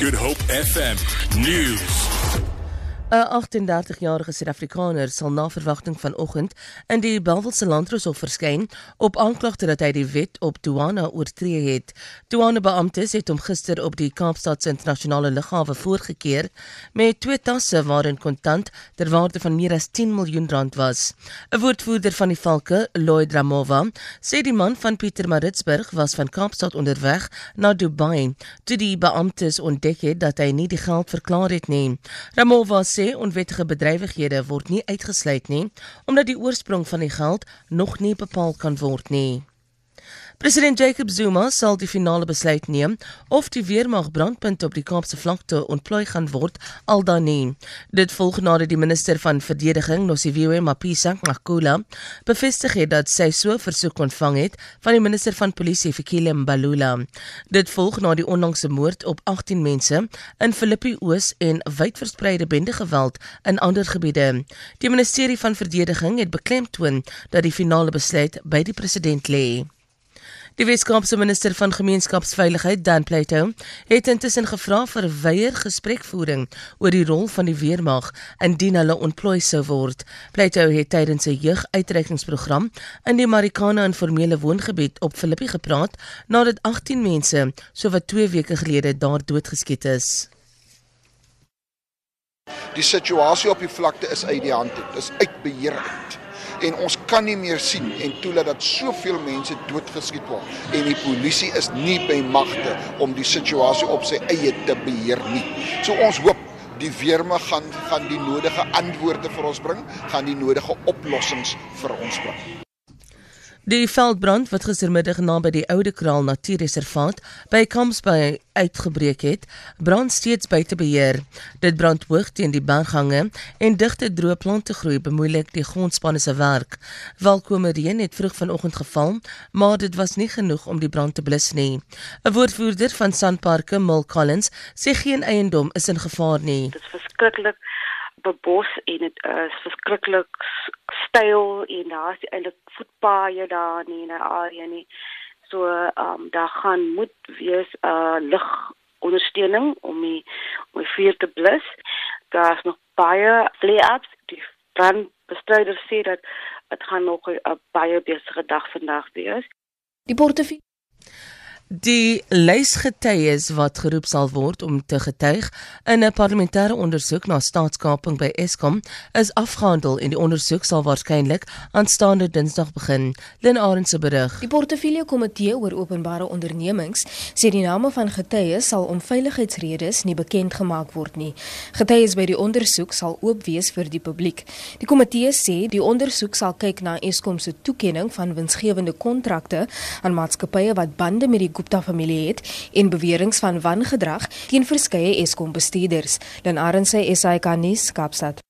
Good Hope FM News. 'n 38-jarige Suid-Afrikaner sal na verwagting vanoggend in die Bellville Landroshof verskyn op aanklagte dat hy die wet op douane oortree het. Douanebeamptes het hom gister op die Kaapstad se internasionale lughawe voorgekeer met twee tasse waarin kontant ter waarde van meer as 10 miljoen rand was. 'n Woordvoerder van die Valke, Lloyd Ramova, sê die man van Pietermaritzburg was van Kaapstad onderweg na Dubai toe die beamptes ontdek het dat hy nie die geld verklaar het nie. Ramova sê sê onwettige bedrywighede word nie uitgesluit nie omdat die oorsprong van die geld nog nie bepaal kan word nie. President Jacob Zuma sal die finale besluit neem of die weermag brandpunte op die Kaapse vlakte ontplooi gaan word al dan nie. Dit volg nadat die minister van verdediging, Nosiviwe Mapisa Makula, bevestig het dat sy so versoek ontvang het van die minister van polisie, Fikile Mbalula. Dit volg na die onlangse moord op 18 mense in Philippi Oos en wydverspreide bendegeweld in ander gebiede. Die ministerie van verdediging het beklemtoon dat die finale besluit by die president lê. Die Weskaapse minister van gemeenskapsveiligheid, Dan Plato, het intussen gevra vir weier gesprekvoering oor die rol van die weermag indien hulle ontplooi sou word. Plato het tydens 'n jeuguitreikingsprogram in die Marikana informele woongebied op Filippi gepraat nadat 18 mense sowat 2 weke gelede daar doodgeskiet is. Die situasie op die vlakte is uit die hand. Dit is uit beheer uit en ons kan nie meer sien en toelaat dat soveel mense doodgeskiet word en die polisie is nie by magte om die situasie op sy eie te beheer nie. So ons hoop die weermag gaan gaan die nodige antwoorde vir ons bring, gaan die nodige oplossings vir ons bring. Die veldbrand wat gistermiddag naby die Oude Kraal Natuurreservaat by Kamsbay uitgebreek het, brand steeds buite beheer. Dit brand hoog teen die berghange en digte droë plante groei bemoeilik die grondspanne se werk. Welkome reën het vroeg vanoggend geval, maar dit was nie genoeg om die brand te blus nie. 'n Woordvoerder van Sanparks, Mil Collins, sê geen eiendom is in gevaar nie. Dit is verskriklik bebos en dit is verskriklik styl en daar's eintlik voetpaaie daar nie in 'n area nie. So ehm um, daar gaan moet wees 'n uh, lig ondersteuning om die om die vuur te blus. Daar's nog baie flare-ups. Die brandbestryders sê dat dit gaan nog 'n baie besige dag vandag wees. Die portefeulje Die lysgetuies wat geroep sal word om te getuig in 'n parlementêre ondersoek na staatskaping by Eskom is afgehandel en die ondersoek sal waarskynlik aanstaande Dinsdag begin. Lynn Arend se berig. Die portefeulje komitee oor openbare ondernemings sê die name van getuies sal om veiligheidsredes nie bekend gemaak word nie. Getuies by die ondersoek sal oop wees vir die publiek. Die komitee sê die ondersoek sal kyk na Eskom se toekenning van winsgewende kontrakte aan maatskappye wat bande met die Gupta familie het en beweringe van wangedrag teen verskeie Eskom bestuurders. Dan Arend sê SAK nuus Kaapstad.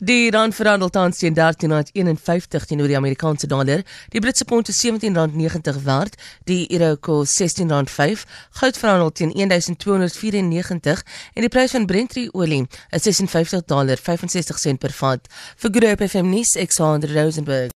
Die rand verhandel tans teen 13.51 teenoor die Amerikaanse dollar. Die Britse pond is R17.90 werd. Die euro kos R16.05. Goud verhandel teen 1294 en die prys van Brent olie is $56.65 per vat. Vir Groep FM nuus, Alexander Rosenberg.